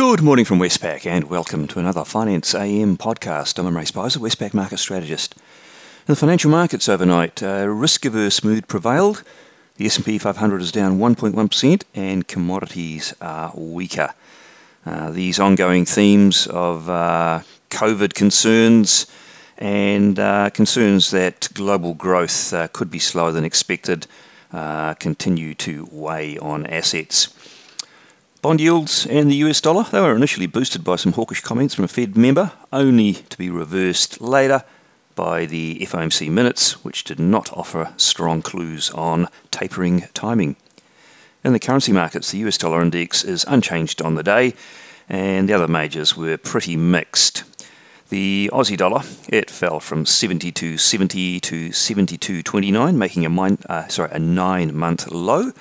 Good morning from Westpac and welcome to another Finance AM podcast. I'm Ray Spicer, Westpac market strategist. In the financial markets overnight, uh, risk-averse mood prevailed. The S&P 500 is down 1.1% and commodities are weaker. Uh, these ongoing themes of uh, COVID concerns and uh, concerns that global growth uh, could be slower than expected uh, continue to weigh on assets. Bond yields and the US dollar, they were initially boosted by some hawkish comments from a Fed member, only to be reversed later by the FOMC minutes, which did not offer strong clues on tapering timing. In the currency markets, the US dollar index is unchanged on the day, and the other majors were pretty mixed. The Aussie dollar, it fell from 72.70 to 72.29, making a, uh, sorry, a nine-month low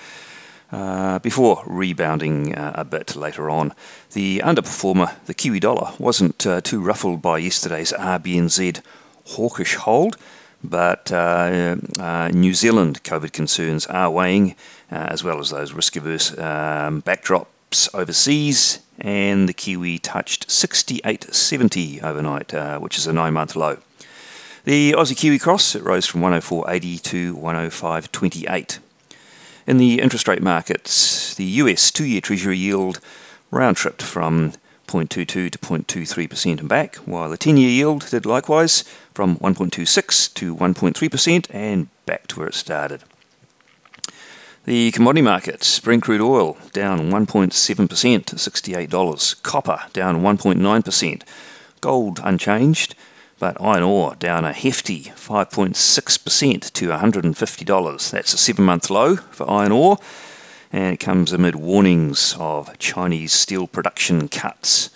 uh, before rebounding uh, a bit later on. The underperformer, the Kiwi dollar, wasn't uh, too ruffled by yesterday's RBNZ hawkish hold, but uh, uh, New Zealand COVID concerns are weighing, as well as those risk averse um, backdrops overseas. And the Kiwi touched 68.70 overnight, which is a nine month low. The Aussie Kiwi cross it rose from 104.80 to 105.28. In the interest rate markets, the US two year Treasury yield round tripped from 0.22 to 0.23% and back, while the 10 year yield did likewise from 1.26 to 1.3% and back to where it started. The commodity markets, Brent crude oil down 1.7% to $68, copper down 1.9%, gold unchanged, but iron ore down a hefty 5.6% to $150. That's a seven month low for iron ore, and it comes amid warnings of Chinese steel production cuts.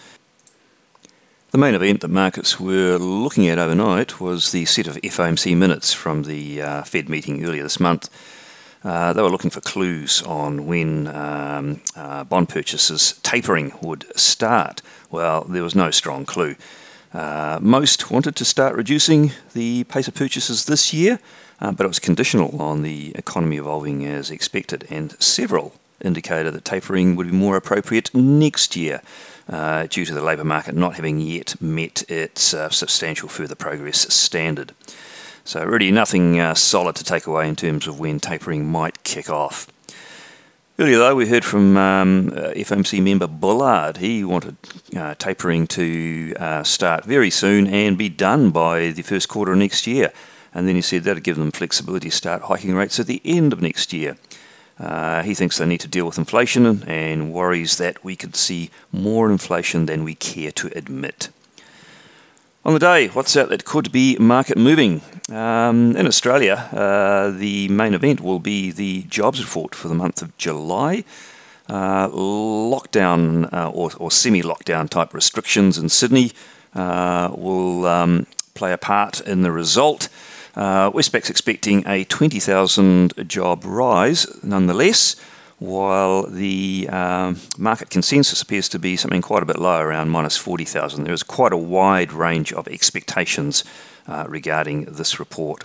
The main event that markets were looking at overnight was the set of FOMC minutes from the uh, Fed meeting earlier this month. Uh, they were looking for clues on when um, uh, bond purchases tapering would start. Well, there was no strong clue. Uh, most wanted to start reducing the pace of purchases this year, uh, but it was conditional on the economy evolving as expected, and several indicated that tapering would be more appropriate next year. Uh, due to the labour market not having yet met its uh, substantial further progress standard. So, really, nothing uh, solid to take away in terms of when tapering might kick off. Earlier, though, we heard from um, uh, FOMC member Bullard. He wanted uh, tapering to uh, start very soon and be done by the first quarter of next year. And then he said that would give them flexibility to start hiking rates at the end of next year. Uh, he thinks they need to deal with inflation and worries that we could see more inflation than we care to admit. On the day, what's out that could be market moving? Um, in Australia, uh, the main event will be the jobs report for the month of July. Uh, lockdown uh, or, or semi lockdown type restrictions in Sydney uh, will um, play a part in the result. Uh, Westpac's expecting a 20,000 job rise nonetheless while the um, market consensus appears to be something quite a bit lower, around minus 40,000. There is quite a wide range of expectations uh, regarding this report.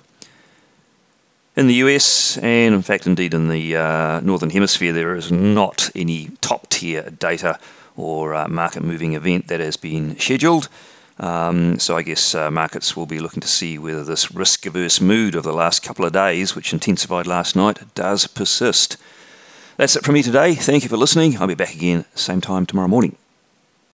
In the US, and in fact, indeed in the uh, Northern Hemisphere, there is not any top tier data or uh, market moving event that has been scheduled. Um, so I guess uh, markets will be looking to see whether this risk averse mood of the last couple of days, which intensified last night, does persist. That's it from me today. Thank you for listening. I'll be back again same time tomorrow morning.